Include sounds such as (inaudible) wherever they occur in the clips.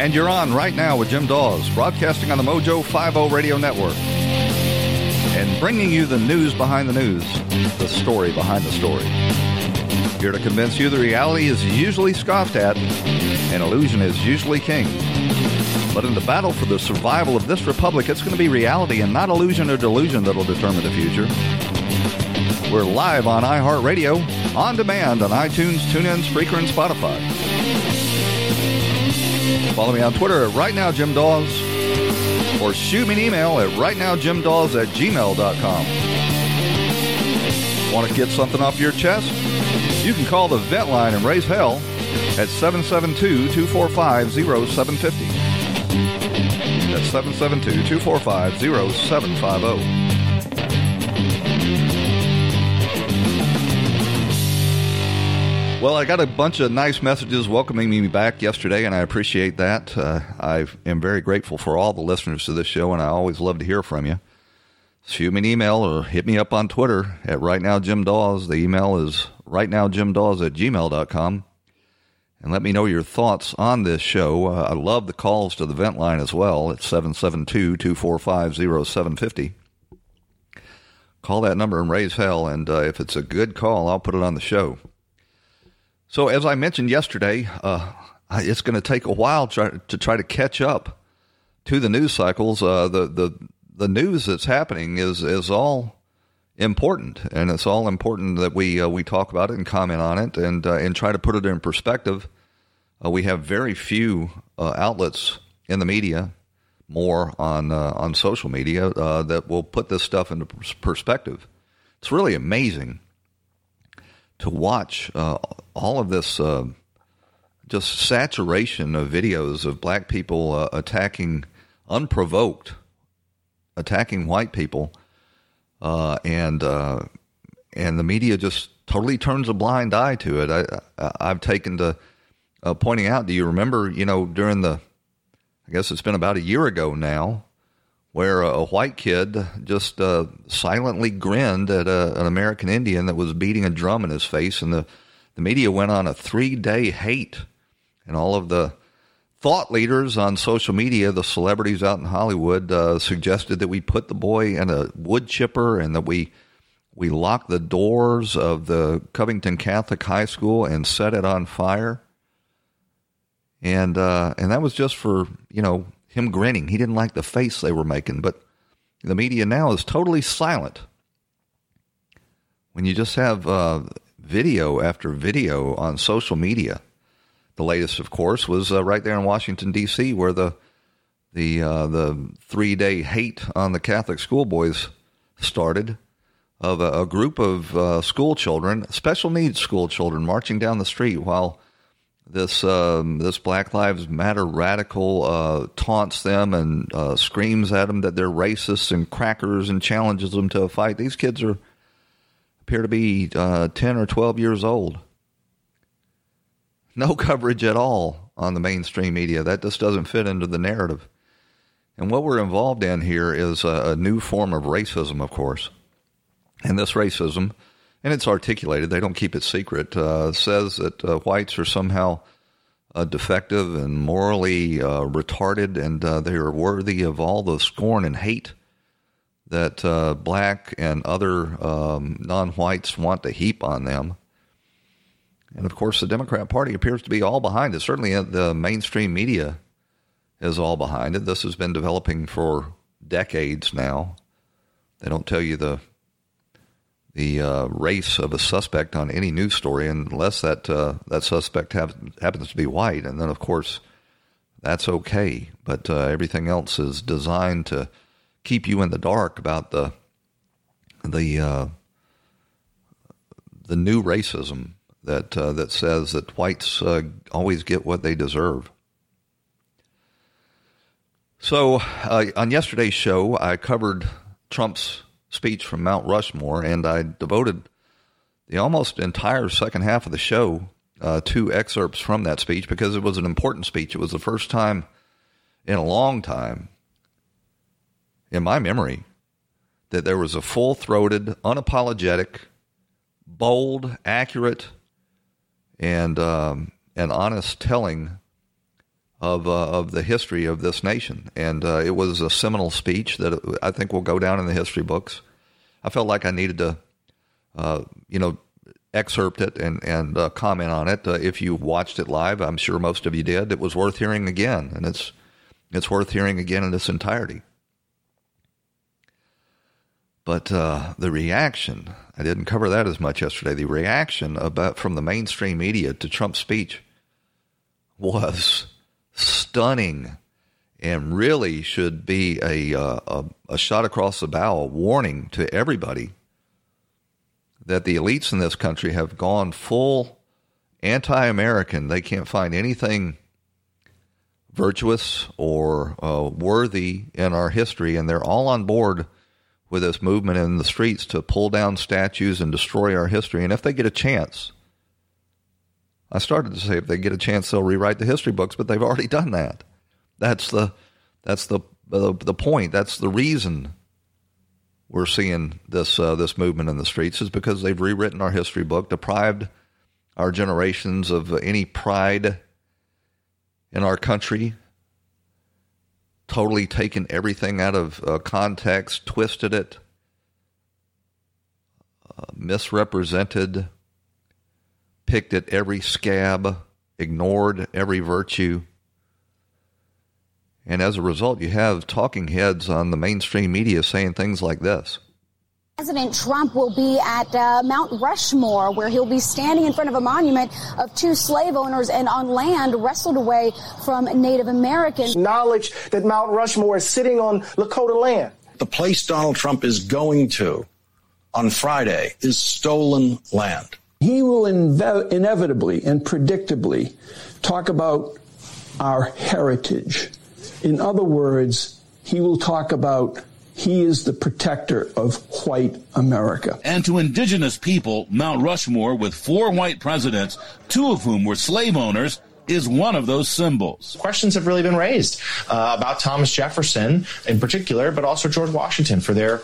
And you're on right now with Jim Daws, broadcasting on the Mojo 50 Radio Network. And bringing you the news behind the news, the story behind the story. Here to convince you the reality is usually scoffed at and illusion is usually king. But in the battle for the survival of this republic, it's going to be reality and not illusion or delusion that'll determine the future. We're live on iHeartRadio, on demand on iTunes, TuneIn, Spreaker, and Spotify. Follow me on Twitter at Right Now Jim Daws, or shoot me an email at rightnowjimdaws at gmail.com. Want to get something off your chest? You can call the vent line and raise hell at 772-245-0750. That's 772-245-0750. Well, I got a bunch of nice messages welcoming me back yesterday, and I appreciate that. Uh, I am very grateful for all the listeners to this show, and I always love to hear from you. Shoot me an email or hit me up on Twitter at Right Now Jim Daws. The email is rightnowjimdaws at gmail.com. And let me know your thoughts on this show. Uh, I love the calls to the vent line as well. It's 772 245 0750. Call that number and raise hell, and uh, if it's a good call, I'll put it on the show. So, as I mentioned yesterday, uh, it's going to take a while try, to try to catch up to the news cycles. Uh, the the the news that's happening is is all important, and it's all important that we uh, we talk about it and comment on it, and uh, and try to put it in perspective. Uh, we have very few uh, outlets in the media, more on on social media that will put this stuff into perspective. It's really amazing to watch uh, all of this uh, just saturation of videos of black people uh, attacking unprovoked, attacking white people, uh, and uh, and the media just totally turns a blind eye to it. I, I've taken to uh, pointing out. Do you remember? You know, during the, I guess it's been about a year ago now where a, white kid just uh, silently grinned at a, an American Indian that was beating a drum in his face, and the, the media went on a three day hate, and all of the thought leaders on social media, the celebrities out in Hollywood, uh, suggested that we put the boy in a wood chipper and that we we lock the doors of the Covington Catholic High School and set it on fire. And uh, and that was just for you know him grinning. He didn't like the face they were making, but the media now is totally silent. When you just have uh, video after video on social media, the latest, of course, was uh, right there in Washington D.C., where the the uh, the three day hate on the Catholic schoolboys started of a, a group of uh, school children, special needs school children, marching down the street while this um, this Black Lives Matter radical uh, taunts them and uh, screams at them that they're racists and crackers and challenges them to a fight. These kids are appear to be uh, ten or twelve years old. No (laughs) coverage at all on the mainstream media. That just doesn't fit into the narrative. And what we're involved in here is a, a new form of racism, of course. And this racism and it's articulated. They don't keep it secret. Uh, says that uh, whites are somehow uh, defective and morally uh, retarded, and uh, they are worthy of all the scorn and hate that uh, black and other um, non-whites want to heap on them. And of course, the Democrat Party appears to be all behind it. Certainly, the mainstream media is all behind it. This has been developing for decades now. They don't tell you the the uh, race of a suspect on any news story unless that uh, that suspect have, happens to be white. And then, of course, that's okay. But uh, everything else is designed to keep you in the dark about the the uh, the new racism that uh, that says that whites uh, always get what they deserve. So on yesterday's show, I covered Trump's speech from Mount Rushmore, and I devoted the almost entire second half of the show uh, to excerpts from that speech because it was an important speech. It was the first time in a long time, in my memory, that there was a full throated, unapologetic, bold, accurate, and um, an honest telling of uh, of the history of this nation. And uh, it was a seminal speech that I think will go down in the history books. I felt like I needed to, uh, you know, excerpt it and and uh, comment on it. Uh, if you watched it live, I'm sure most of you did. It was worth hearing again, and it's it's worth hearing again in its entirety. But uh, the reaction, I didn't cover that as much yesterday. The reaction about from the mainstream media to Trump's speech was stunning and really should be a, uh, a, a shot across the bow, a warning to everybody that the elites in this country have gone full anti American. They can't find anything virtuous or uh, worthy in our history, and they're all on board with this movement in the streets to pull down statues and destroy our history. And if they get a chance, I started to say if they get a chance, they'll rewrite the history books, but they've already done that. That's the that's the the, the point. That's the reason we're seeing this uh, this movement in the streets is because they've rewritten our history book, deprived our generations of any pride in our country, totally taken everything out of uh, context, twisted it, uh, misrepresented, picked at every scab, ignored every virtue. And as a result, you have talking heads on the mainstream media saying things like this. President Trump will be at uh, Mount Rushmore, where he'll be standing in front of a monument of two slave owners and on land wrestled away from Native Americans. Knowledge that Mount Rushmore is sitting on Lakota land. The place Donald Trump is going to on Friday is stolen land. He will inve- inevitably and predictably talk about our heritage. In other words, he will talk about he is the protector of white America. And to indigenous people, Mount Rushmore, with four white presidents, two of whom were slave owners, is one of those symbols. Questions have really been raised uh, about Thomas Jefferson in particular, but also George Washington for their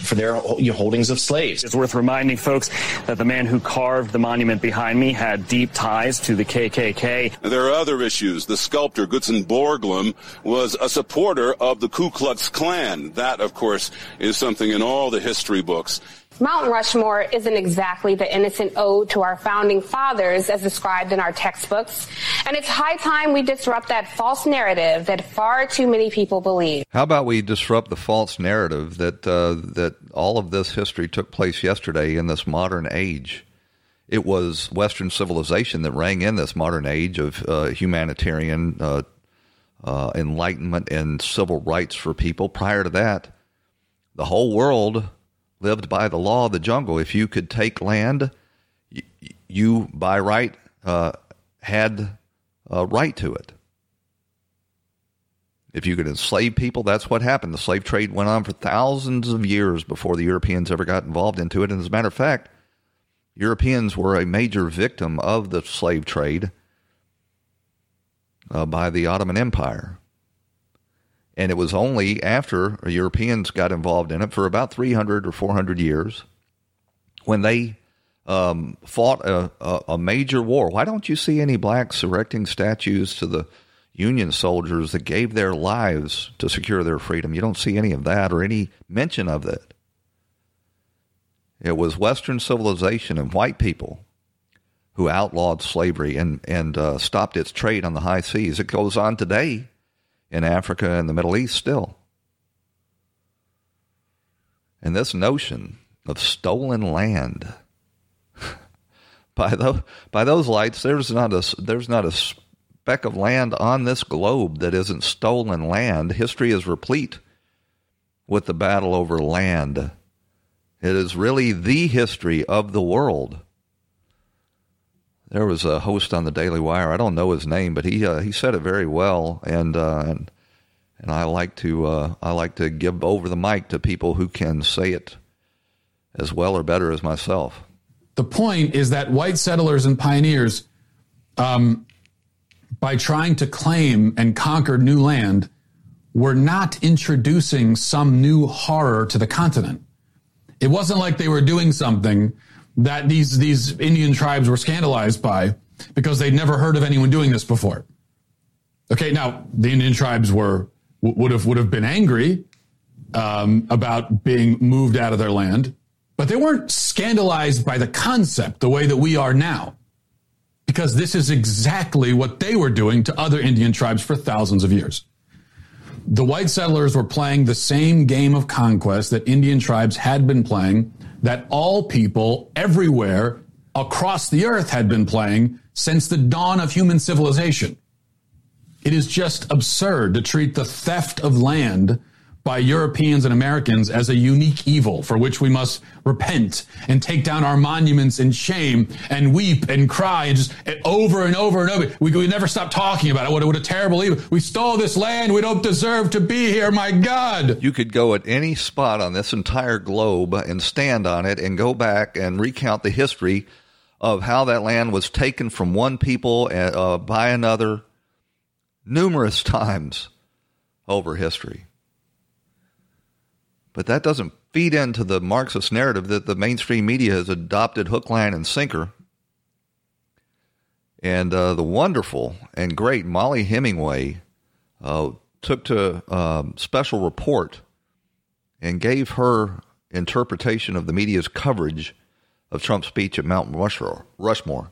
for their holdings of slaves. It's worth reminding folks that the man who carved the monument behind me had deep ties to the KKK. There are other issues. The sculptor Gutzon Borglum was a supporter of the Ku Klux Klan. That, of course, is something in all the history books. Mount Rushmore isn't exactly the innocent ode to our founding fathers as described in our textbooks. And it's high time we disrupt that false narrative that far too many people believe. How about we disrupt the false narrative that uh, that all of this history took place yesterday in this modern age? It was Western civilization that rang in this modern age of uh, humanitarian uh, uh enlightenment and civil rights for people. Prior to that, the whole world lived by the law of the jungle. If you could take land, you, by right uh, had a right to it. If you could enslave people, that's what happened. The slave trade went on for thousands of years before the Europeans ever got involved into it. And as a matter of fact, Europeans were a major victim of the slave trade uh, by the Ottoman Empire. And it was only after Europeans got involved in it for about 300 or 400 years when they um, fought a, a, a, major war. Why don't you see any blacks erecting statues to the Union soldiers that gave their lives to secure their freedom? You don't see any of that or any mention of that. It was Western civilization and white people who outlawed slavery and, and uh, stopped its trade on the high seas. It goes on today in Africa and the Middle East still. And this notion of stolen land (laughs) by those by those lights, there's not a there's not a speck of land on this globe that isn't stolen land. History is replete with the battle over land. It is really the history of the world. There was a host on the Daily Wire. I don't know his name, but he uh, he said it very well, and uh, and and I like to uh, I like to give over the mic to people who can say it as well or better as myself. The point is that white settlers and pioneers, um, by trying to claim and conquer new land, were not introducing some new horror to the continent. It wasn't like they were doing something that these these Indian tribes were scandalized by because they'd never heard of anyone doing this before. Okay, now the Indian tribes were would have would have been angry um, about being moved out of their land, but they weren't scandalized by the concept the way that we are now, because this is exactly what they were doing to other Indian tribes for thousands of years. The white settlers were playing the same game of conquest that Indian tribes had been playing, that all people everywhere across the earth had been playing since the dawn of human civilization. It is just absurd to treat the theft of land by Europeans and Americans as a unique evil for which we must repent and take down our monuments in shame and weep and cry and just over and over and over. We, we never stop talking about it. What, what a terrible evil. We stole this land. We don't deserve to be here. My God. You could go at any spot on this entire globe and stand on it and go back and recount the history of how that land was taken from one people uh, by another numerous (laughs) times over history. But that doesn't feed into the Marxist narrative that the mainstream media has adopted hook, line, and sinker. And uh, the wonderful and great Mollie Hemingway uh, took to um, special report and gave her interpretation of the media's coverage of Trump's speech at Mount Rushmore.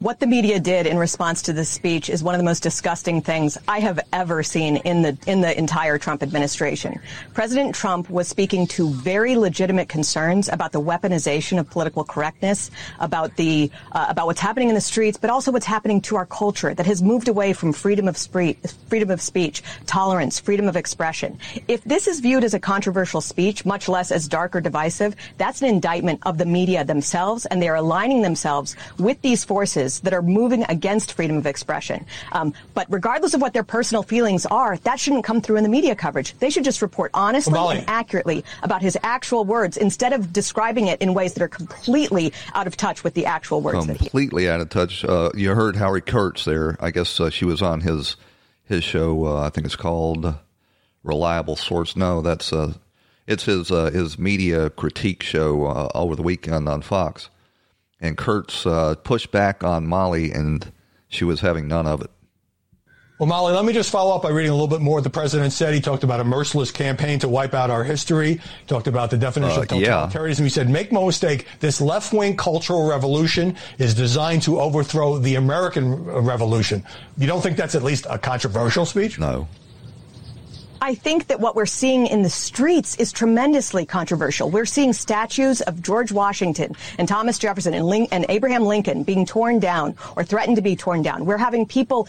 What the media did in response to this speech is one of the most disgusting things I have ever seen in the in the entire Trump administration. President Trump was speaking to very legitimate concerns about the weaponization of political correctness, about the uh, about what's happening in the streets, but also what's happening to our culture that has moved away from freedom of speech, freedom of speech, tolerance, freedom of expression. If this is viewed as a controversial speech, much less as dark or divisive, that's an indictment of the media themselves, and they are aligning themselves with these forces that are moving against freedom of expression. Um, but regardless of what their personal feelings are, that shouldn't come through in the media coverage. They should just report honestly well, and accurately about his actual words instead of describing it in ways that are completely out of touch with the actual words. Completely out of touch. Uh, you heard Howie Kurtz there. I guess uh, she was on his his show. Uh, I think it's called Reliable Source. No, that's uh, it's his uh, his media critique show uh, over the weekend on Fox and Kurtz uh, pushed back on Mollie, and she was having none of it. Well, Mollie, let me just follow up by reading a little bit more what the president said. He talked about a merciless campaign to wipe out our history. He talked about the definition uh, of totalitarianism. Yeah. He said, make no mistake, this left wing cultural revolution is designed to overthrow the American revolution. You don't think that's at least a controversial speech? No. I think that what we're seeing in the streets is tremendously controversial. We're seeing statues of George Washington and Thomas Jefferson and, and Abraham Lincoln being torn down or threatened to be torn down. We're having people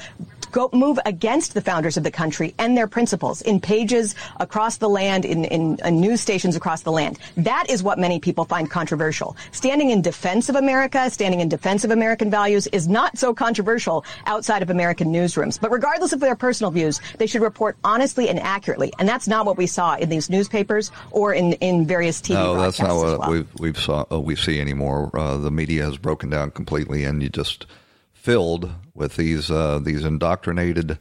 go move against the founders of the country and their principles in pages across the land, in, in, in, news stations across the land. That is what many people find controversial. Standing in defense of America, standing in defense of American values is not so controversial outside of American newsrooms. But regardless of their personal views, they should report honestly and accurately. And that's not what we saw in these newspapers or in, in various TV No, that's not what well. we've, we've saw, uh, we see anymore. Uh, the media has broken down completely and you just filled with these uh, these indoctrinated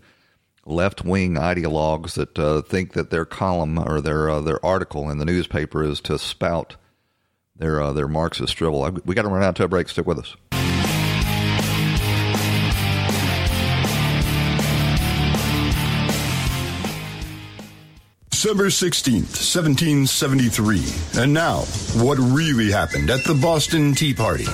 left wing ideologues that uh, think that their column or their uh, their article in the newspaper is to spout their uh, their Marxist drivel. We got to run out to a break. Stick with us. December 16th, 1773. And now, what really happened at the Boston Tea Party.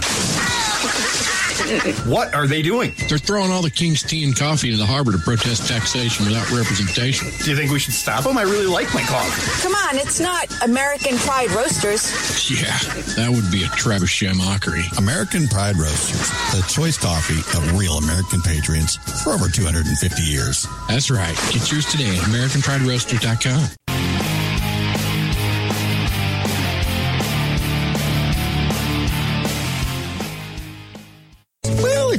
What are they doing? They're throwing all the king's tea and coffee to the harbor to protest taxation without representation. Do you think we should stop them? I really like my coffee. Come on, it's not American Pride Roasters. Yeah, that would be a trebuchet mockery. American Pride Roasters, the choice coffee of real American patriots for over 250 years. That's right. Get yours today at AmericanPrideRoasters.com.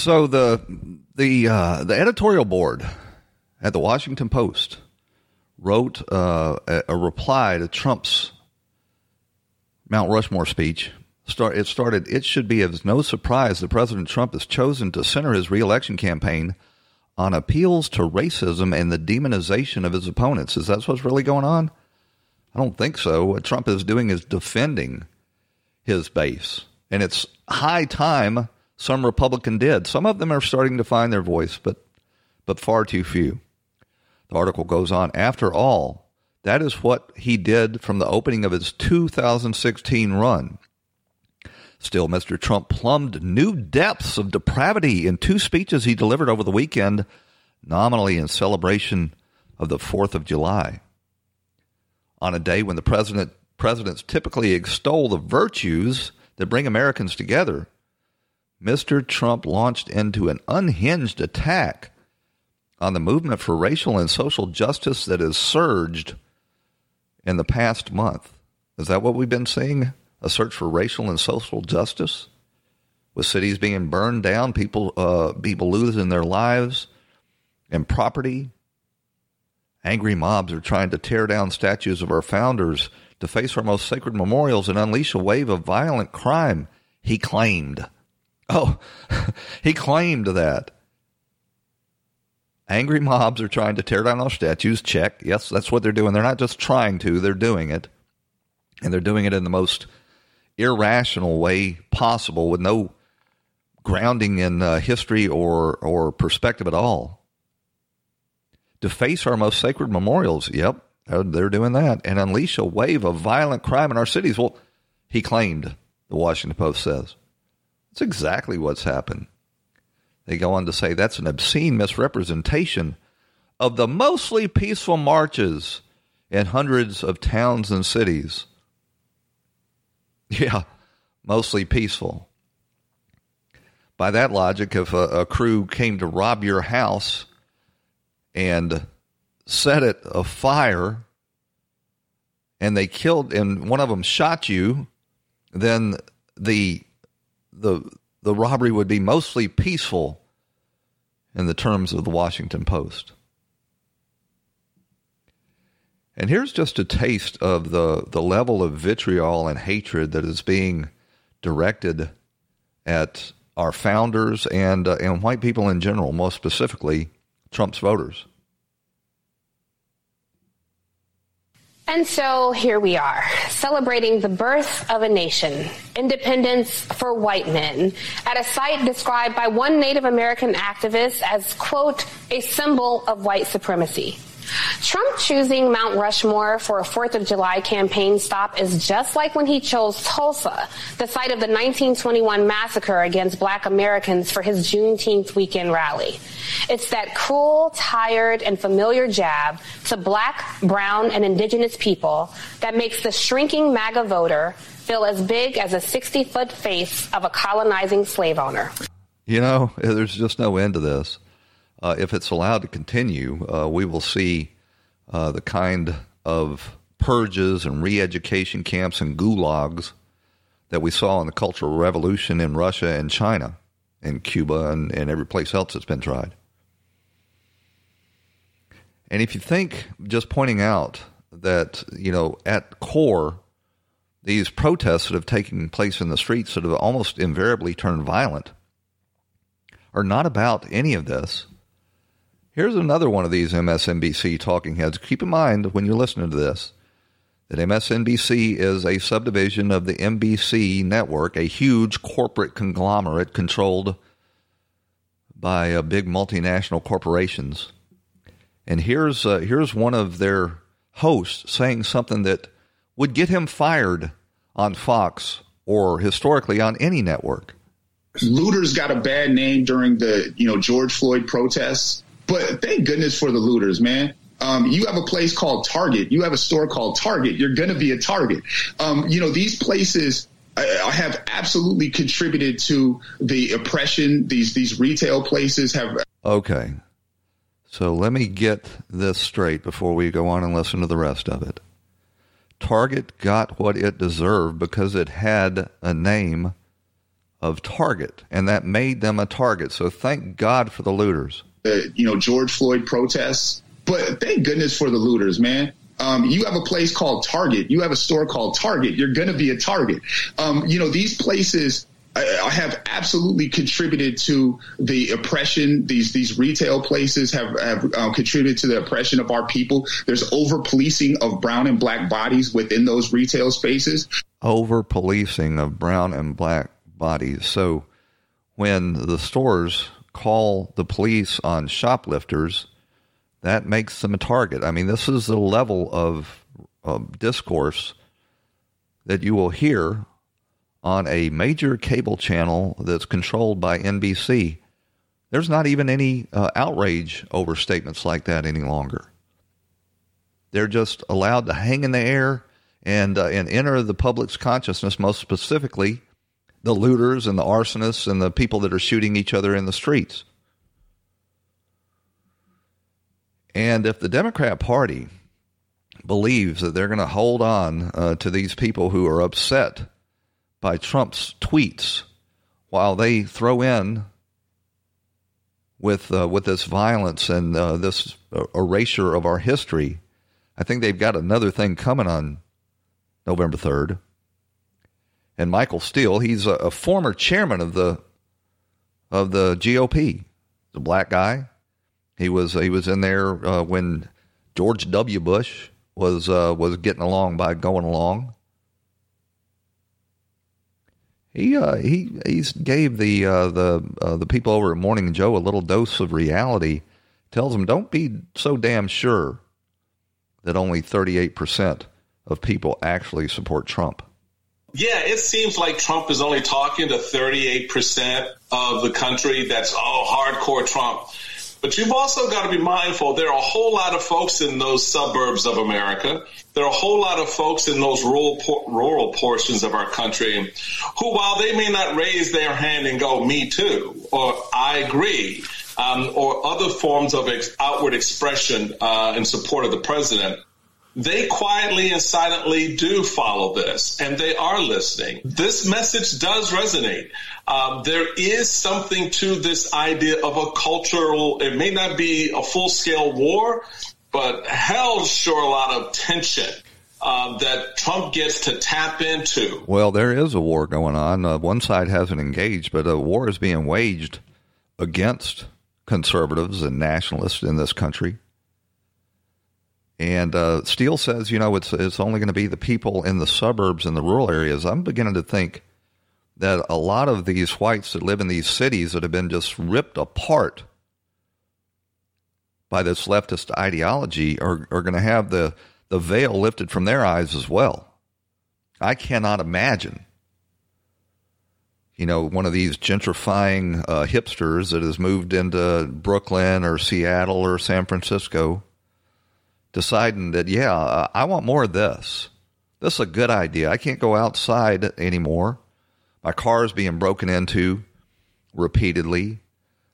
So the the uh, the editorial board at the Washington Post wrote uh, a, a, reply to Trump's Mount Rushmore speech. Start, it started. It should be of no surprise that President Trump has chosen to center his reelection campaign on appeals to racism and the demonization of his opponents. Is that what's really going on? I don't think so. What Trump is doing is defending his base, and it's high time some Republican did. Some of them are starting to find their voice, but but far too few. The article goes on. After all, that is what he did from the opening of his 2016 run. Still, Mr. Trump plumbed new depths of depravity in two speeches he delivered over the weekend, nominally in celebration of the 4th of July. On a day when the president presidents typically extol the virtues that bring Americans together, Mr. Trump launched into an unhinged attack on the movement for racial and social justice that has surged in the past month. Is that what we've been seeing? A search for racial and social justice? With cities being burned down, people uh, people losing their lives and property. Angry mobs are trying to tear down statues of our founders, deface our most sacred memorials, and unleash a wave of violent crime, he claimed. Oh, (laughs) he claimed that. Angry mobs are trying to tear down our statues. Check. Yes, that's what they're doing. They're not just trying to, they're doing it. And they're doing it in the most irrational way possible with no grounding in uh, history or, or perspective at all. Deface our most sacred memorials. Yep, they're doing that. And unleash a wave of violent crime in our cities. Well, he claimed, the Washington Post says. That's exactly what's happened. They go on to say that's an obscene misrepresentation of the mostly peaceful marches in hundreds of towns and cities. Yeah, mostly peaceful. By that logic, if a, a crew came to rob your house and set it afire and they killed and one of them shot you, then the the the robbery would be mostly peaceful in the terms of the Washington Post. And here's just a taste of the, the level of vitriol and hatred that is being directed at our founders and uh, and white people in general, most specifically Trump's voters. And so here we are, celebrating the birth of a nation, independence for white men, at a site described by one Native American activist as, quote, a symbol of white supremacy. Trump choosing Mount Rushmore for a 4th of July campaign stop is just like when he chose Tulsa, the site of the 1921 massacre against black Americans for his Juneteenth weekend rally. It's that cruel, tired, and familiar jab to black, brown, and indigenous people that makes the shrinking MAGA voter feel as big as a 60 foot face of a colonizing slave owner. You know, (laughs) there's just no end to this uh, if it's allowed to continue, uh, we will see uh, the kind of purges and re education camps and gulags that we saw in the Cultural Revolution in Russia and China and Cuba and, and every place else that's been tried. And if you think, just pointing out that, you know, at core, these protests that have taken place in the streets that have almost invariably turned violent are not about any of this. Here's another one of these MSNBC talking heads. Keep in mind when you're listening to this that MSNBC is a subdivision of the NBC network, a huge corporate conglomerate controlled by uh, big multinational corporations. And here's uh, here's one of their hosts saying something that would get him fired on Fox or historically on any network. Looters got a bad name during the you know George Floyd protests, but thank goodness for the looters, man. Um, you have a place called Target. You have a store called Target. You're going to be a Target. Um, you know these places I have absolutely contributed to the oppression these these retail places have. Okay, so let me get this straight before we go on and listen to the rest of it. Target got what it deserved because it had a name of Target, and that made them a target. So thank God for the looters. Uh, you know, George Floyd protests, but thank goodness for the looters, man. Um, you have a place called Target. You have a store called Target. You're going to be a Target. Um, you know, these places I, have absolutely contributed to the oppression. These these retail places have, have uh, contributed to the oppression of our people. There's over policing of brown and black bodies within those retail spaces. Over policing of brown and black bodies. So when the stores call the police on shoplifters, that makes them a target. I mean, this is the level of, of discourse that you will hear on a major cable channel that's controlled by NBC. There's not even any uh, outrage over statements like that any longer. They're just allowed to hang in the air and uh, and enter the public's consciousness. Most specifically, the looters and the arsonists and the people that are shooting each other in the streets. And if the Democrat Party believes that they're going to hold on uh, to these people who are upset by Trump's tweets while they throw in with uh, with this violence and uh, this erasure of our history, I think they've got another thing coming on November third. And Michael Steele, he's a, a former chairman of the of the GOP, the black guy, he was he was in there uh, when George W. Bush was uh, was getting along by going along. He uh, he he gave the uh, the uh, the people over at Morning Joe a little dose of reality. Tells them don't be so damn sure that only thirty eight percent of people actually support Trump. Yeah, it seems like Trump is only talking to 38% of the country that's, oh, hardcore Trump. But you've also got to be mindful there are a whole lot of folks in those suburbs of America. There are a whole lot of folks in those rural rural portions of our country who, while they may not raise their hand and go, "Me too," or "I agree," um, or other forms of ex- outward expression uh, in support of the president, they quietly and silently do follow this and they are listening. This message does resonate. Um, there is something to this idea of a cultural, it may not be a full scale war, but hell, sure a lot of tension. Uh, that Trump gets to tap into. Well, there is a war going on. Uh, one side hasn't engaged, but a war is being waged against conservatives and nationalists in this country. And uh, Steele says, you know, it's it's only going to be the people in the suburbs and the rural areas. I'm beginning to think that a lot of these whites that live in these cities that have been just ripped apart by this leftist ideology are, are going to have the, the veil lifted from their eyes as well. I cannot imagine, you know, one of these gentrifying uh, hipsters that has moved into Brooklyn or Seattle or San Francisco deciding that, yeah, I want more of this. This is a good idea. I can't go outside anymore. My car is being broken into repeatedly.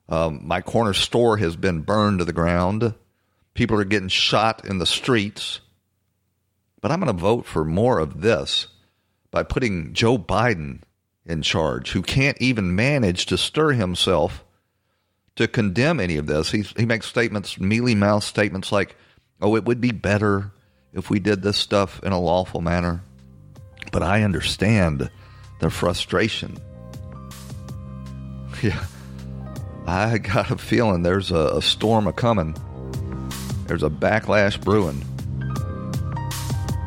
Um, my corner store has been burned to the ground. People are getting shot in the streets. But I'm going to vote for more of this by putting Joe Biden in charge, who can't even manage to stir himself to condemn any of this. He, he makes statements, mealy mouth statements like, Oh, it would be better if we did this stuff in a lawful manner. But I understand the frustration. (laughs) Yeah. I got a feeling there's a, a storm a coming. There's a backlash brewing,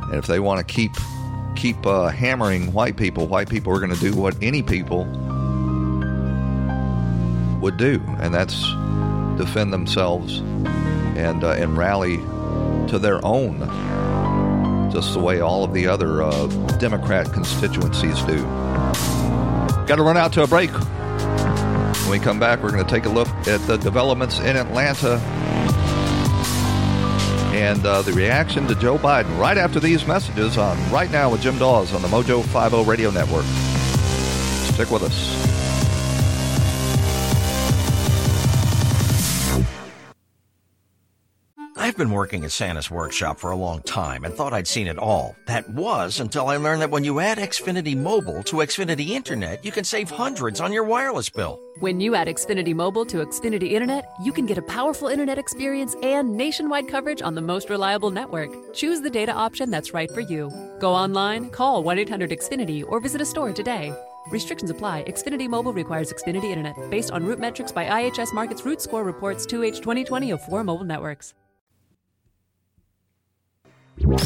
and if they want to keep keep uh, hammering white people, white people are going to do what any people would do, and that's defend themselves and uh, and rally to their own, just the way all of the other uh, Democrat constituencies do. Got to run out to a break. When we come back, we're going to take a look at the developments in Atlanta and uh, the reaction to Joe Biden right after these messages on Right Now with Jim Daws on the Mojo 50 Radio Network. Stick with us. I've been working at Santa's workshop for a long time and thought I'd seen it all. That was until I learned that when you add Xfinity Mobile to Xfinity Internet, you can save hundreds on your wireless bill. When you add Xfinity Mobile to Xfinity Internet, you can get a powerful internet experience and nationwide coverage on the most reliable network. Choose the data option that's right for you. Go online, call 1 800 Xfinity, or visit a store today. Restrictions apply. Xfinity Mobile requires Xfinity Internet based on RootMetrics by IHS Markit's Root Score reports 2H 2020 of four mobile networks. And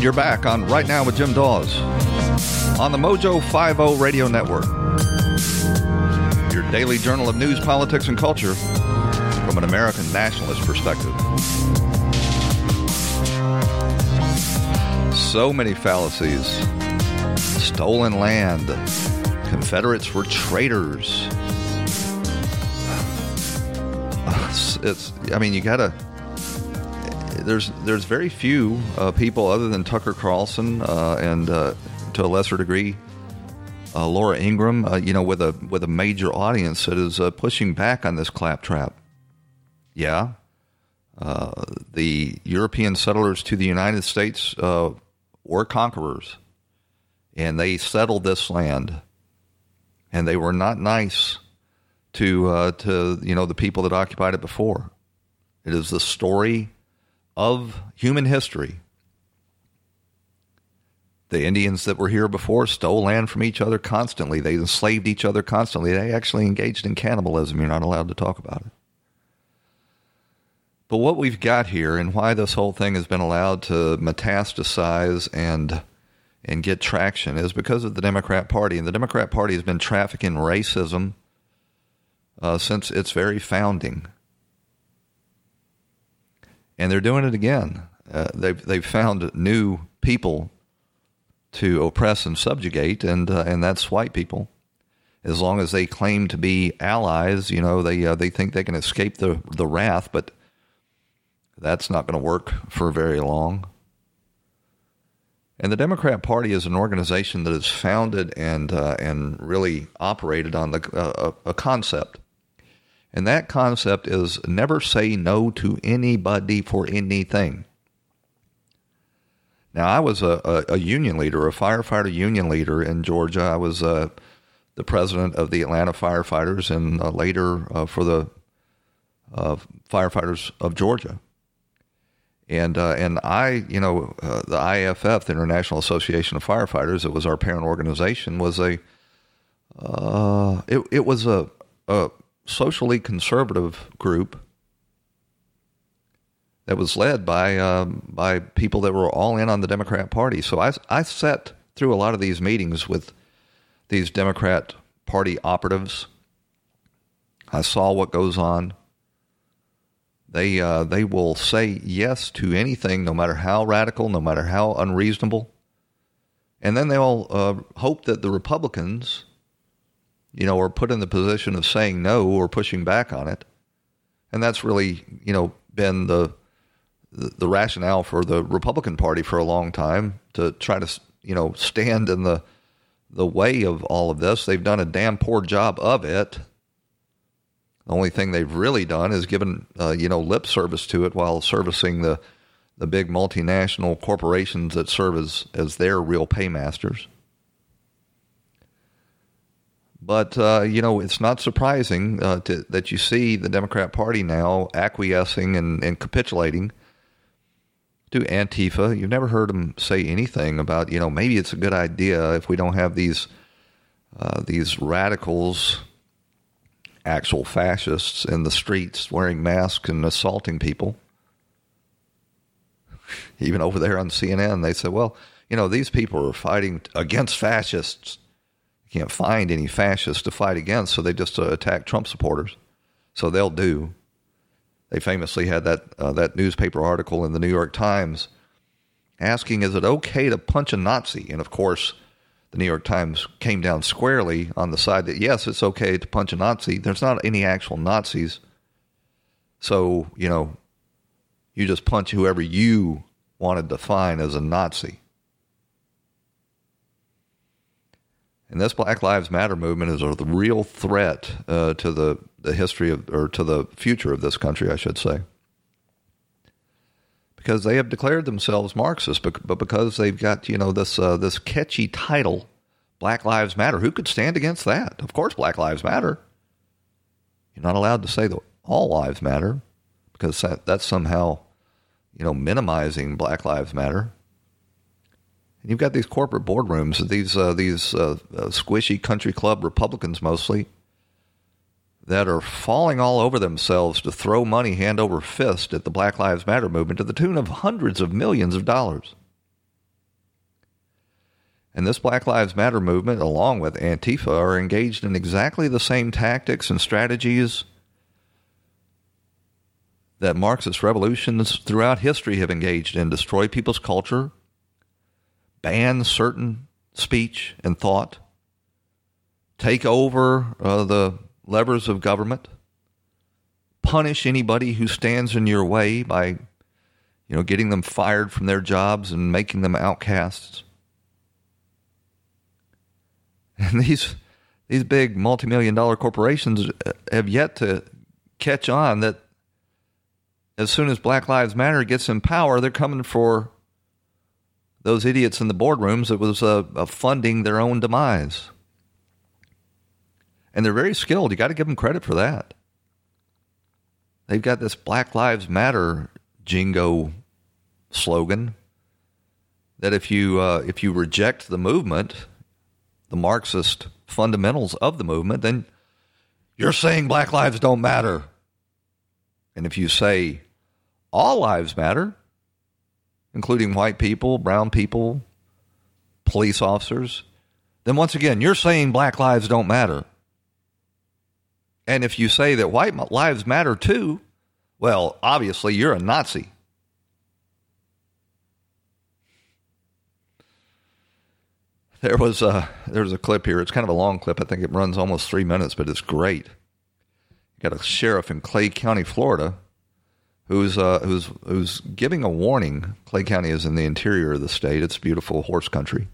you're back on Right Now with Jim Daws on the Mojo 50 Radio Network. Your daily journal of news, politics, and culture from an American nationalist perspective. So many fallacies. Stolen land. Confederates were traitors. It's, (sighs) it's I mean, you gotta there's there's very few uh, people other than Tucker Carlson uh, and uh, to a lesser degree uh, Laura Ingraham, uh, you know, with a with a major audience that is uh, pushing back on this claptrap. Yeah, the European settlers to the United States were conquerors, and they settled this land, and they were not nice to uh, to you know the people that occupied it before. It is the story of human history. The Indians that were here before stole land from each other constantly. They enslaved each other constantly. They actually engaged in cannibalism. You're not allowed to talk about it. But what we've got here and why this whole thing has been allowed to metastasize and and get traction is because of the Democrat Party. And the Democrat Party has been trafficking racism uh, since its very founding and they're doing it again. Uh, they've they've found new people to oppress and subjugate, and uh, and that's white people. As long as they claim to be allies, you know, they uh, they think they can escape the the wrath, but that's not going to work for very long. And the Democrat Party is an organization that is founded and uh, and really operated on the uh, a concept and that concept is never say no to anybody for anything. Now, I was a, a, a union leader, a firefighter union leader in Georgia. I was uh, the president of the Atlanta firefighters and uh, later uh, for the uh, firefighters of Georgia. And uh, and I, you know, uh, the IFF, the International Association of Firefighters, it was our parent organization, was a it it was a, a socially conservative group that was led by um, by people that were all in on the Democrat Party. So I I sat through a lot of these meetings with these Democrat Party operatives. I saw what goes on. They uh, they will say yes to anything, no matter how radical, no matter how unreasonable, and then they'll uh, hope that the Republicans you know, or put in the position of saying no or pushing back on it. And that's really, you know, been the the rationale for the Republican Party for a long time to try to, you know, stand in the the way of all of this. They've done a damn poor job of it. The only thing they've really done is given, uh, you know, lip service to it while servicing the the big multinational corporations that serve as as their real paymasters. But uh, you know, it's not surprising uh, to, that you see the Democrat Party now acquiescing and, and, capitulating to Antifa. You've never heard them say anything about, you know, maybe it's a good idea if we don't have these uh, these radicals, actual fascists in the streets wearing masks and assaulting people. (laughs) Even over there on CNN, they said, well, you know, these people are fighting against fascists. You can't find any fascists to fight against, so they just uh, attack Trump supporters. So they'll do. They famously had that uh, that newspaper article in the New York Times asking, "Is it okay to punch a Nazi?" And of course, the New York Times came down squarely on the side that yes, it's okay to punch a Nazi. There's not any actual Nazis, so you know, you just punch whoever you want to define as a Nazi. And this Black Lives Matter movement is a real threat uh, to the, the history of, or to the future of this country, I should say. Because they have declared themselves Marxist, but, because they've got, you know, this, uh, this catchy title, Black Lives Matter. Who could stand against that? Of course, Black Lives Matter. You're not allowed to say that all lives matter because that, that's somehow, you know, minimizing Black Lives Matter. And you've got these corporate boardrooms, these uh, these uh, uh, squishy country club Republicans mostly, that are falling all over themselves to throw money hand over fist at the Black Lives Matter movement to the tune of hundreds of millions of dollars. And this Black Lives Matter movement, along with Antifa, are engaged in exactly the same tactics and strategies that Marxist revolutions throughout history have engaged in destroy people's culture, ban certain speech and thought, take over uh, the levers of government, punish anybody who stands in your way by, you know, getting them fired from their jobs and making them outcasts. (laughs) And these these big multi-million dollar corporations have yet to catch on that as soon as Black Lives Matter gets in power, they're coming for those idiots in the boardrooms that was uh, uh, funding their own demise. And they're very skilled. You got to give them credit for that. They've got this Black Lives Matter jingo slogan that if you uh, if you reject the movement, the Marxist fundamentals of the movement, then you're saying black lives don't matter. And if you say all lives matter, including white people, brown people, police officers, then once again, you're saying black lives don't matter. And if you say that white lives matter too, well, obviously you're a Nazi. There was a there's a clip here. It's kind of a long clip. I think it runs almost three minutes, but it's great. You got a sheriff in Clay County, Florida, who's uh, who's who's giving a warning. Clay County is in the interior of the state. It's beautiful horse country.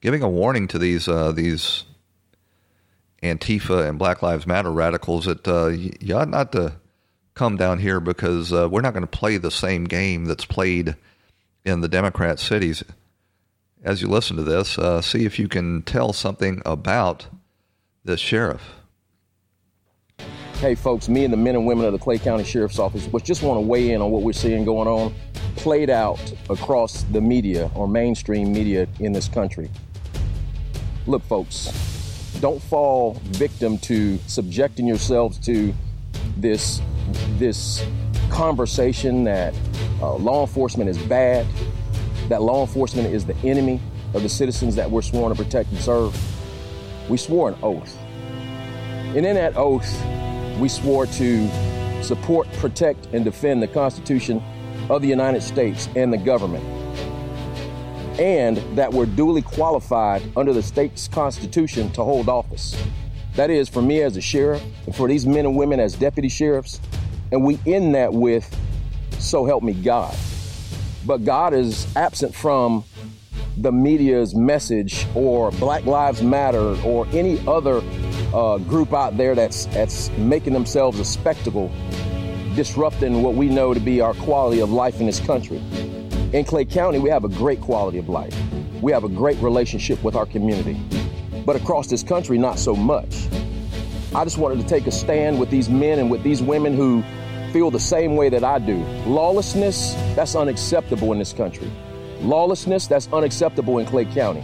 Giving a warning to these uh, these Antifa and Black Lives Matter radicals that uh, you ought not to come down here because uh, we're not going to play the same game that's played in the Democrat cities. As you listen to this, uh, see if you can tell something about this sheriff hey, folks, me and the men and women of the Clay County Sheriff's Office just want to weigh in on what we're seeing going on, played out across the media or mainstream media in this country. Look, folks, don't fall victim to subjecting yourselves to this this conversation that uh, law enforcement is bad, that law enforcement is the enemy of the citizens that we're sworn to protect and serve. We swore an oath. And in that oath, we swore to support, protect, and defend the Constitution of the United States and the government, and that we're duly qualified under the state's Constitution to hold office. That is, for me as a sheriff, and for these men and women as deputy sheriffs, and we end that with, so help me God. But God is absent from the media's message or Black Lives Matter or any other uh, group out there that's that's making themselves a spectacle, disrupting what we know to be our quality of life in this country. In Clay County, we have a great quality of life. We have a great relationship with our community. But across this country, not so much. I just wanted to take a stand with these men and with these women who feel the same way that I do. Lawlessness, that's unacceptable in this country. Lawlessness, that's unacceptable in Clay County.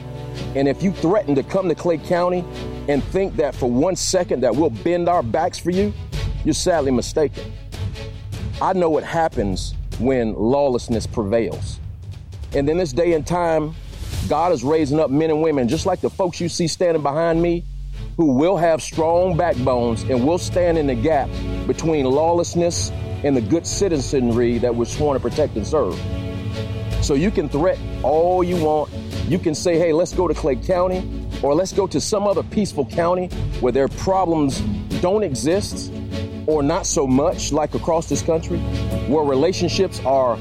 And if you threaten to come to Clay County and think that for one second that we'll bend our backs for you, you're sadly mistaken. I know what happens when lawlessness prevails. And in this day and time, God is raising up men and women, just like the folks you see standing behind me, who will have strong backbones and will stand in the gap between lawlessness and the good citizenry that we're sworn to protect and serve. So you can threat all you want. You can say, hey, let's go to Clay County or let's go to some other peaceful county where their problems don't exist or not so much like across this country, where relationships are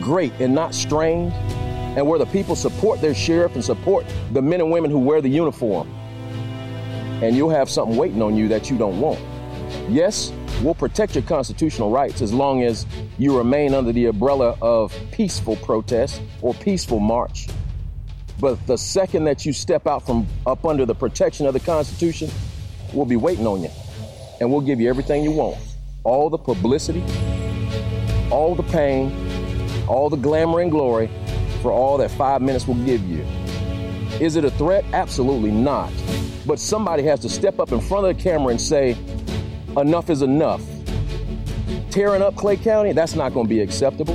great and not strained, and where the people support their sheriff and support the men and women who wear the uniform. And you'll have something waiting on you that you don't want. Yes, we'll protect your constitutional rights as long as you remain under the umbrella of peaceful protest or peaceful march. But the second that you step out from up under the protection of the Constitution, we'll be waiting on you. And we'll give you everything you want. All the publicity, all the pain, all the glamour and glory for all that five minutes will give you. Is it a threat? Absolutely not. But somebody has to step up in front of the camera and say, enough is enough. Tearing up Clay County, that's not going to be acceptable.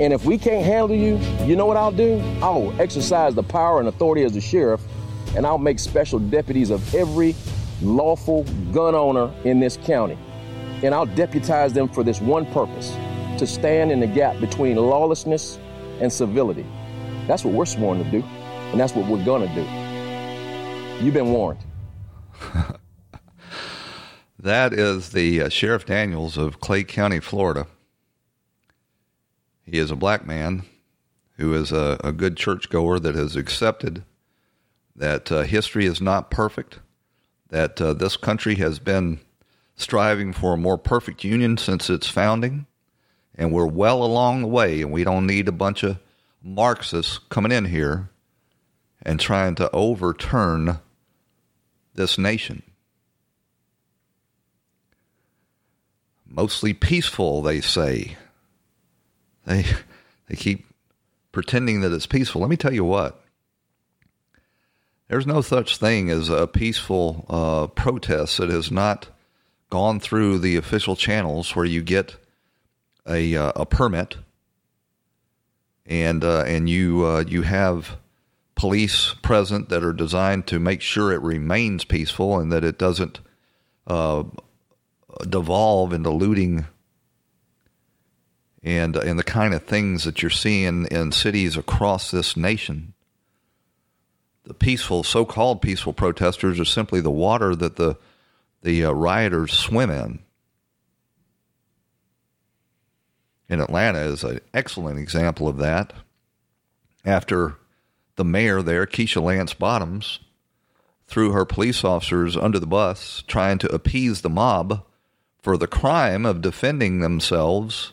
And if we can't handle you, you know what I'll do? I'll exercise the power and authority as the sheriff, and I'll make special deputies of every lawful gun owner in this county. And I'll deputize them for this one purpose to stand in the gap between lawlessness and civility. That's what we're sworn to do, and that's what we're going to do. You've been warned. (laughs) that is the uh, Sheriff Daniels of Clay County, Florida. He is a black man who is a, a good churchgoer that has accepted that uh, history is not perfect, that uh, this country has been striving for a more perfect union since its founding, and we're well along the way, and we don't need a bunch of Marxists coming in here and trying to overturn this nation. Mostly peaceful, they say. They they keep pretending that it's peaceful. Let me tell you what. There's no such thing as a peaceful uh, protest that has not gone through the official channels where you get a uh, a permit and uh, and you uh, you have police present that are designed to make sure it remains peaceful and that it doesn't uh, devolve into looting and and the kind of things that you're seeing in cities across this nation. The peaceful, so-called peaceful protesters are simply the water that the the uh, rioters swim in. In Atlanta is an excellent example of that. After the mayor there, Keisha Lance Bottoms, threw her police officers under the bus, trying to appease the mob for the crime of defending themselves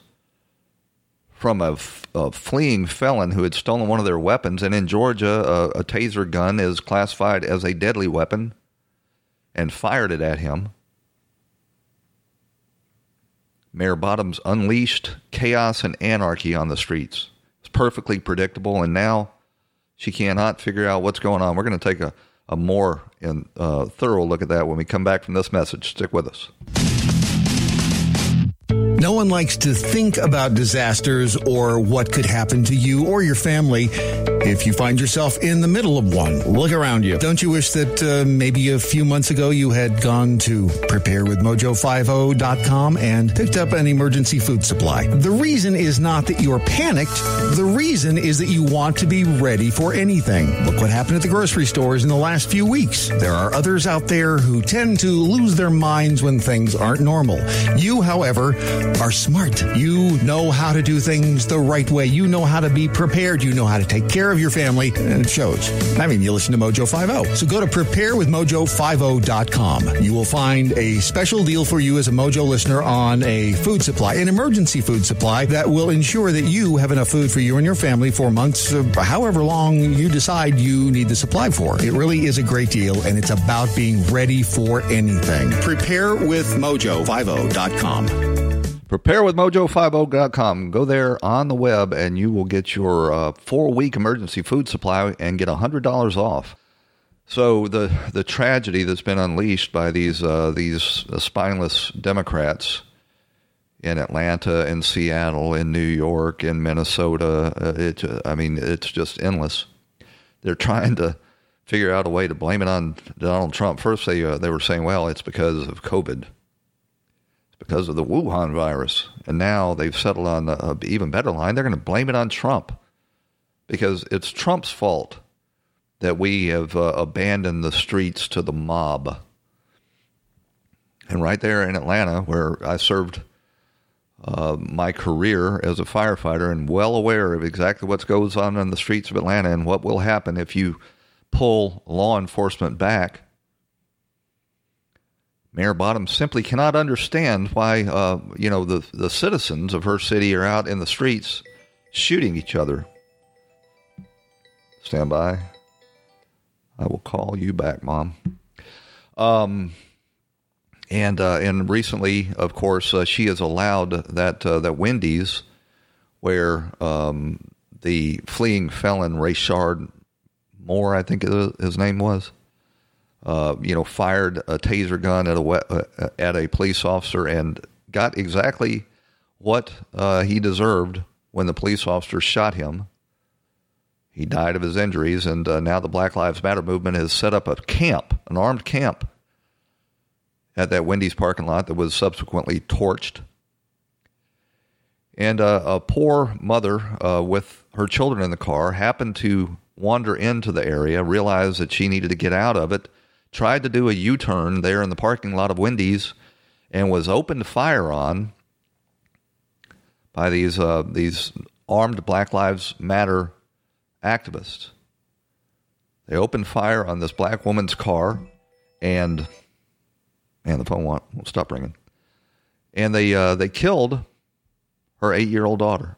from a, a, fleeing felon who had stolen one of their weapons. And in Georgia, a, a taser gun is classified as a deadly weapon and fired it at him. Mayor Bottoms unleashed chaos and anarchy on the streets. It's perfectly predictable, and now she cannot figure out what's going on. We're going to take a, a more in, uh, thorough look at that when we come back from this message. Stick with us. No one likes to think about disasters or what could happen to you or your family if you find yourself in the middle of one. Look around you. Don't you wish that uh, maybe a few months ago you had gone to preparewithmojo50.com and picked up an emergency food supply? The reason is not that you're panicked. The reason is that you want to be ready for anything. Look what happened at the grocery stores in the last few weeks. There are others out there who tend to lose their minds when things aren't normal. You, however, are smart. You know how to do things the right way. You know how to be prepared. You know how to take care of your family, and it shows. I mean, you listen to Mojo 50. So go to preparewithmojo50.com. You will find a special deal for you as a Mojo listener on a food supply, an emergency food supply that will ensure that you have enough food for you and your family for months, however long you decide you need the supply for. It really is a great deal, and it's about being ready for anything. Preparewithmojo50.com. Preparewithmojo50.com. Go there on the web and you will get your uh, four week emergency food supply and get $100 off. So the the tragedy that's been unleashed by these uh, these uh, spineless Democrats in Atlanta, in Seattle, in New York, in Minnesota, uh, it I mean it's just endless. They're trying to figure out a way to blame it on Donald Trump. First, they uh, they were saying, well, it's because of COVID because of the Wuhan virus. And now they've settled on an even better line. They're going to blame it on Trump because it's Trump's fault that we have uh, abandoned the streets to the mob. And right there in Atlanta, where I served uh, my career as a firefighter and well aware of exactly what goes on in the streets of Atlanta and what will happen if you pull law enforcement back Mayor Bottom simply cannot understand why, uh, you know, the, the citizens of her city are out in the streets shooting each other. Stand by. I will call you back, Mom. Um, and uh, and recently, of course, uh, she has allowed that uh, that Wendy's, where um, the fleeing felon Rayshard Moore, I think his name was, uh, you know, fired a taser gun at a uh, at a police officer and got exactly what uh, he deserved when the police officer shot him. He died of his injuries, and uh, now the Black Lives Matter movement has set up a camp, an armed camp, at that Wendy's parking lot that was subsequently torched. And uh, a poor mother uh, with her children in the car happened to wander into the area, realized that she needed to get out of it, tried to do a U turn there in the parking lot of Wendy's and was opened fire on by these uh, these armed Black Lives Matter activists. They opened fire on this black woman's car, and man, the phone won't, won't stop ringing. And they uh, they killed her eight year old daughter.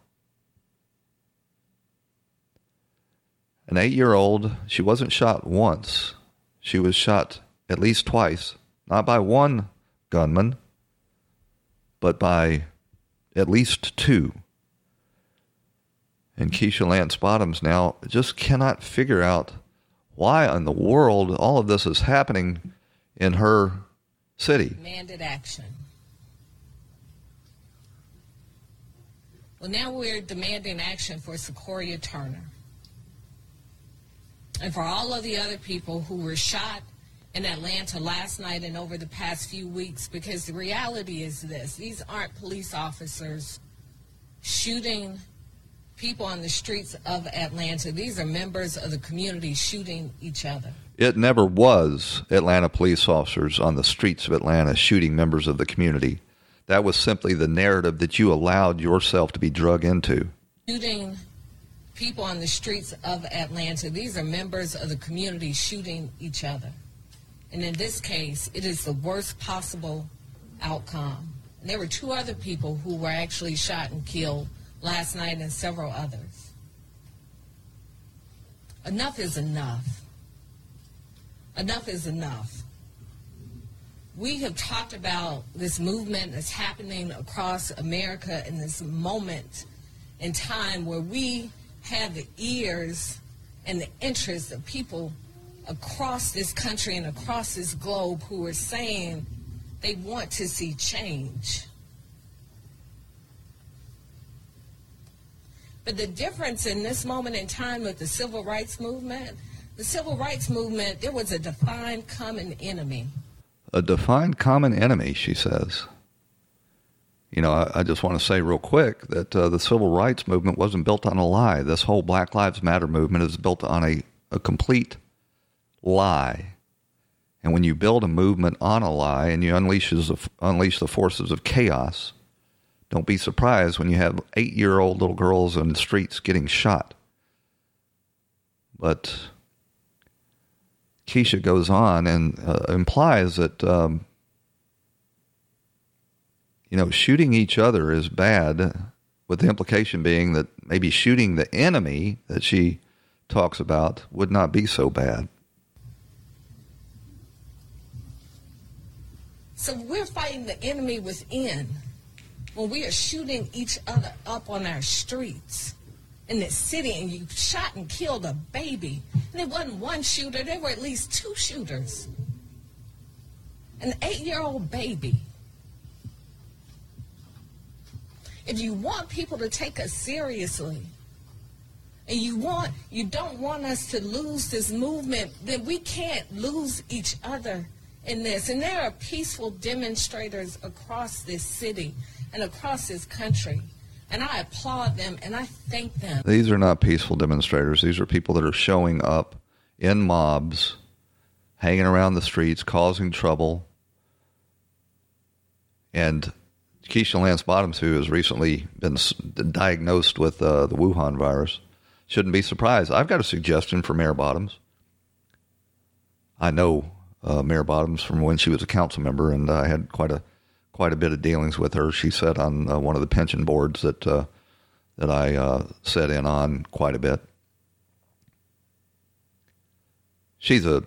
An eight year old, she wasn't shot once. She was shot at least twice, not by one gunman, but by at least two. And Keisha Lance Bottoms now just cannot figure out why in the world all of this is happening in her city. Demanded action. Well, now we're demanding action for Secoriea Turner and for all of the other people who were shot in Atlanta last night and over the past few weeks because the reality is this these aren't police officers shooting people on the streets of Atlanta. These are members of the community shooting each other. It never was Atlanta police officers on the streets of Atlanta shooting members of the community. That was simply the narrative that you allowed yourself to be drug into. Shooting people on the streets of Atlanta. These are members of the community shooting each other. And in this case, it is the worst possible outcome. And there were two other people who were actually shot and killed last night and several others. Enough is enough. Enough is enough. We have talked about this movement that's happening across America in this moment in time where we have the ears and the interest of people across this country and across this globe who are saying they want to see change. But the difference in this moment in time with the civil rights movement, the civil rights movement, there was a defined common enemy. A defined common enemy, she says you know, I, I, just want to say real quick that uh, the civil rights movement wasn't built on a lie. This whole Black Lives Matter movement is built on a, a complete lie. And when you build a movement on a lie and you unleash, unleash the forces of chaos, don't be surprised when you have eight year old little girls in the streets getting shot. But Keisha goes on and uh, implies that um, you know, shooting each other is bad, with the implication being that maybe shooting the enemy that she talks about would not be so bad. So we're fighting the enemy within. when we are shooting each other up on our streets in this city and you shot and killed a baby. And it wasn't one shooter, there were at least two shooters. An eight year old baby. If you want people to take us seriously, and you want you don't want us to lose this movement, then we can't lose each other in this. And there are peaceful demonstrators across this city and across this country. And I applaud them and I thank them. These are not peaceful demonstrators. These are people that are showing up in mobs, hanging around the streets, causing trouble. And Keisha Lance Bottoms, who has recently been diagnosed with uh, the Wuhan virus, shouldn't be surprised. I've got a suggestion for Mayor Bottoms. I know uh, Mayor Bottoms from when she was a council member, and I had quite a quite a bit of dealings with her. She sat on uh, one of the pension boards that uh, that I uh, sat in on quite a bit. She's a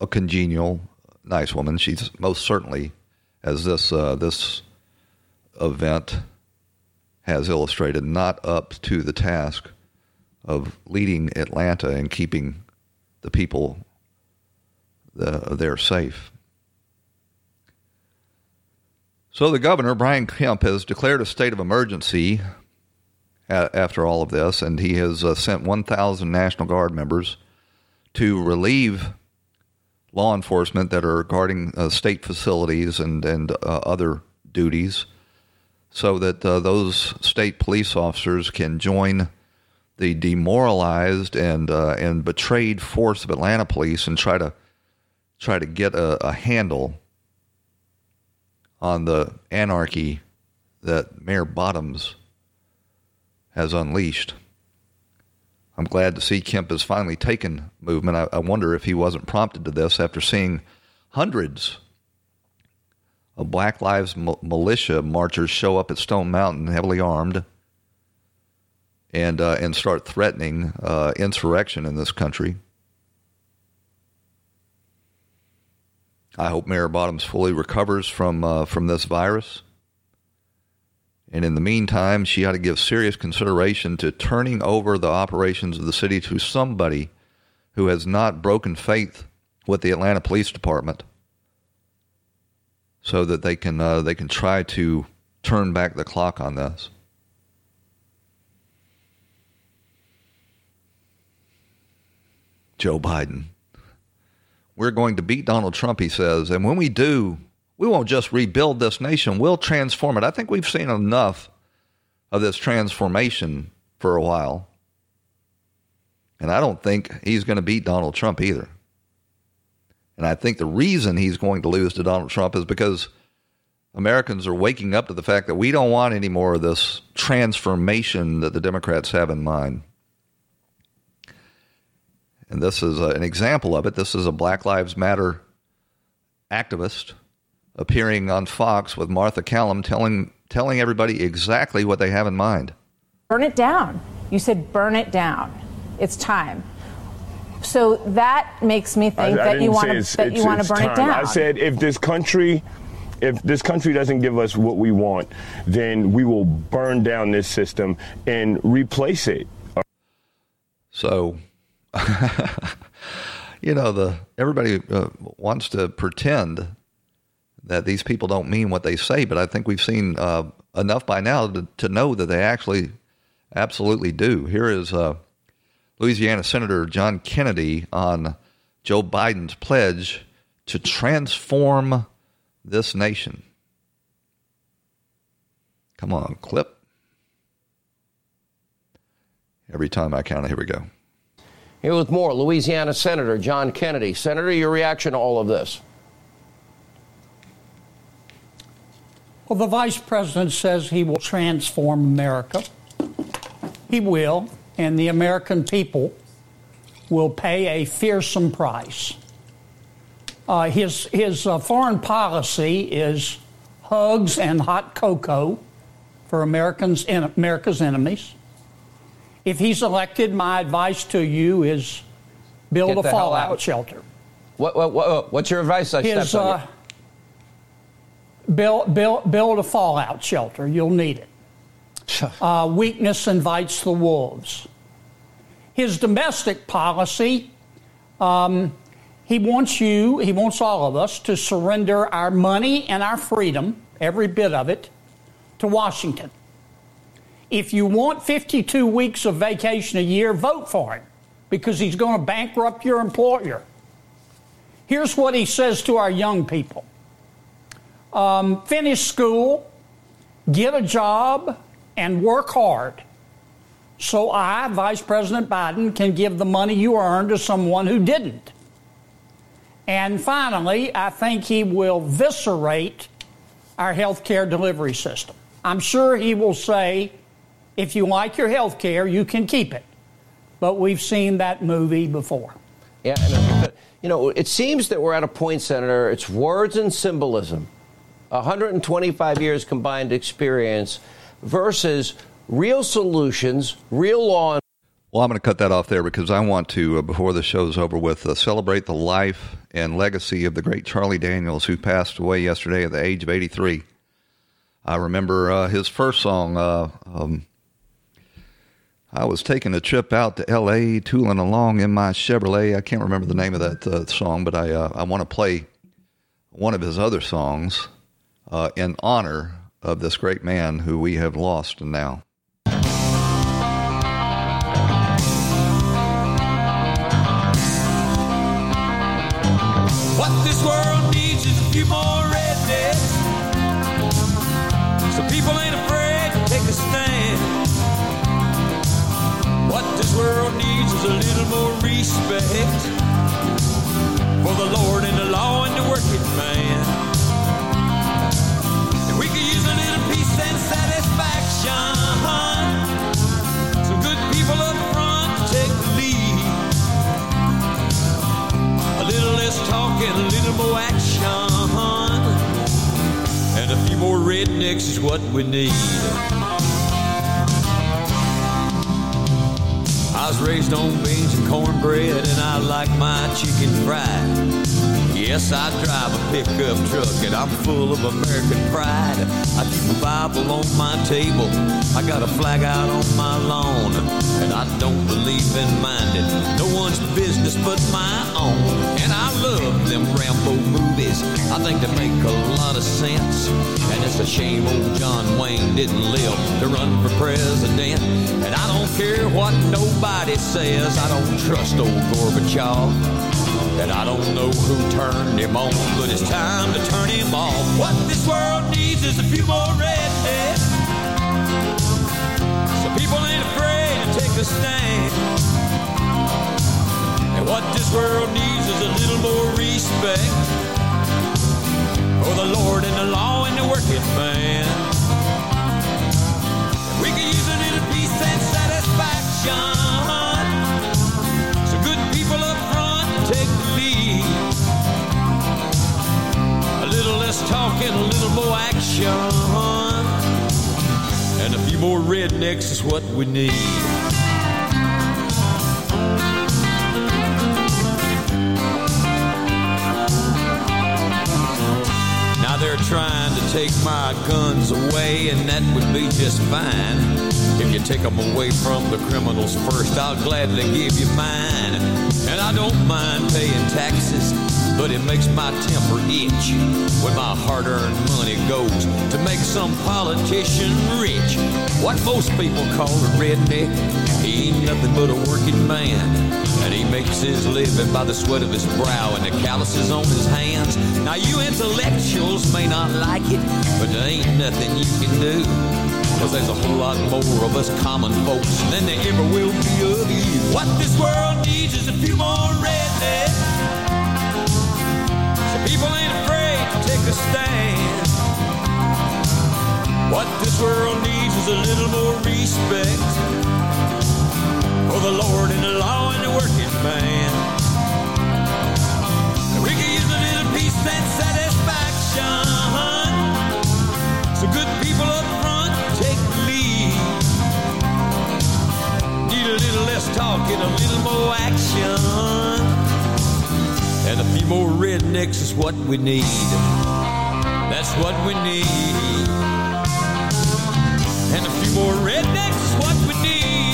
a congenial, nice woman. She's most certainly, as this uh, this event has illustrated, not up to the task of leading Atlanta and keeping the people the, there safe. So the governor, Brian Kemp, has declared a state of emergency after all of this, and he has uh, sent 1,000 National Guard members to relieve law enforcement that are guarding uh, state facilities and, and uh, other duties so that uh, those state police officers can join the demoralized and uh, and betrayed force of Atlanta police and try to try to get a, a handle on the anarchy that Mayor Bottoms has unleashed. I'm glad to see Kemp has finally taken movement. I, I wonder if he wasn't prompted to this after seeing hundreds of Black Lives militia marchers show up at Stone Mountain heavily armed and uh, and start threatening uh, insurrection in this country. I hope Mayor Bottoms fully recovers from uh, from this virus. And in the meantime, she ought to give serious consideration to turning over the operations of the city to somebody who has not broken faith with the Atlanta Police Department, so that they can uh, they can try to turn back the clock on this. Joe Biden. We're going to beat Donald Trump, he says. And when we do, we won't just rebuild this nation, we'll transform it. I think we've seen enough of this transformation for a while. And I don't think he's going to beat Donald Trump either. And I think the reason he's going to lose to Donald Trump is because Americans are waking up to the fact that we don't want any more of this transformation that the Democrats have in mind and this is a, an example of it. This is a Black Lives Matter activist appearing on Fox with Martha Callum telling telling everybody exactly what they have in mind. Burn it down. You said burn it down. It's time. So that makes me think I, that, I you want to that you want to burn time. it down. I said if this country if this country doesn't give us what we want, then we will burn down this system and replace it. So (laughs) you know, the everybody uh, wants to pretend that these people don't mean what they say, but I think we've seen uh, enough by now to, to, know that they actually absolutely do. Here is uh, Louisiana Senator John Kennedy on Joe Biden's pledge to transform this nation. Come on, clip. Every time I count it, here we go. Here with more, Louisiana Senator John Kennedy. Senator, your reaction to all of this? Well, the vice president says he will transform America. He will, and the American people will pay a fearsome price. Uh, his his uh, foreign policy is hugs and hot cocoa for Americans America's enemies. If he's elected, my advice to you is build Get a fallout shelter. What, what, what, what's your advice? I His, uh, build, build, build a fallout shelter. You'll need it. Uh, weakness invites the wolves. His domestic policy, um, he wants you, he wants all of us to surrender our money and our freedom, every bit of it, to Washington. If you want 52 weeks of vacation a year, vote for him because he's going to bankrupt your employer. Here's what he says to our young people um, finish school, get a job, and work hard. So I, Vice President Biden, can give the money you earned to someone who didn't. And finally, I think he will viscerate our health care delivery system. I'm sure he will say, if you like your health care, you can keep it. But we've seen that movie before. Yeah, you know, it seems that we're at a point, Senator, it's words and symbolism. 125 years combined experience versus real solutions, real law. Well, I'm going to cut that off there because I want to, uh, before the show's over with, uh, celebrate the life and legacy of the great Charlie Daniels, who passed away yesterday at the age of 83. I remember uh, his first song. Uh, um, I was taking a trip out to L.A., tooling along in my Chevrolet. I can't remember the name of that uh, song, but I uh, I want to play one of his other songs Uh, in honor of this great man who we have lost now. What this world needs is a few more rednecks. So people ain't afraid to take a stand. What this world needs is a little more respect for the Lord and the law and the working less talking, a little more action. And a few more rednecks is what we need. I was raised on beans and cornbread, and I like my chicken fried. Yes, I drive a pickup truck and I'm full of American pride. I keep a Bible on my table. I got a flag out on my lawn. And I don't believe in minding no one's business but my own. And I love them Rambo movies. I think they make a lot of sense. And it's a shame old John Wayne didn't live to run for president. And I don't care what nobody says. I don't trust old Gorbachev. And I don't know who turned him on, but it's time to turn him off. What this world needs is a few more rednecks. So people ain't afraid to take a stand. And what this world needs is a little more respect for the Lord and the law and the working man. Talking, a little more action. And a few more rednecks is what we need. Now they're trying to take my guns away, and that would be just fine. If you take them away from the criminals first, I'll gladly give you mine. And I don't mind paying taxes but it makes my temper itch when my hard-earned money goes to make some politician rich. What most people call a redneck, he ain't nothing but a working man. And he makes his living by the sweat of his brow and the calluses on his hands. Now you intellectuals may not like it, but there ain't nothing you can do. Cause there's a whole lot more of us common folks than there ever will be of you. What this world needs is a few more rednecks. A stand. What this world needs is a little more respect for the Lord and the law and the working man. We can use a little peace and satisfaction. So good people up front take the lead. Need a little less talking, a little more action. And a few more rednecks is what we need. That's what we need. And a few more rednecks is what we need.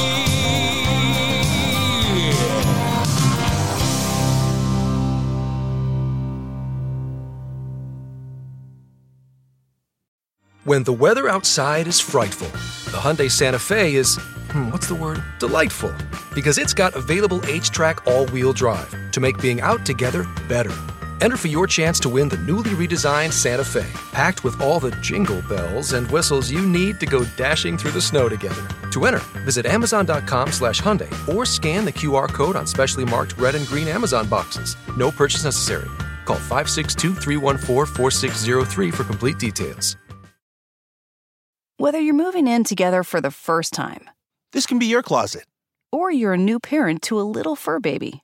When the weather outside is frightful, the Hyundai Santa Fe is, hmm, what's the word? Delightful. Because it's got available HTRAC all wheel drive to make being out together better. Enter for your chance to win the newly redesigned Santa Fe, packed with all the jingle bells and whistles you need to go dashing through the snow together. To enter, visit Amazon.com slash Hyundai or scan the QR code on specially marked red and green Amazon boxes. No purchase necessary. Call 562 314 4603 for complete details. Whether you're moving in together for the first time, this can be your closet, or you're a new parent to a little fur baby,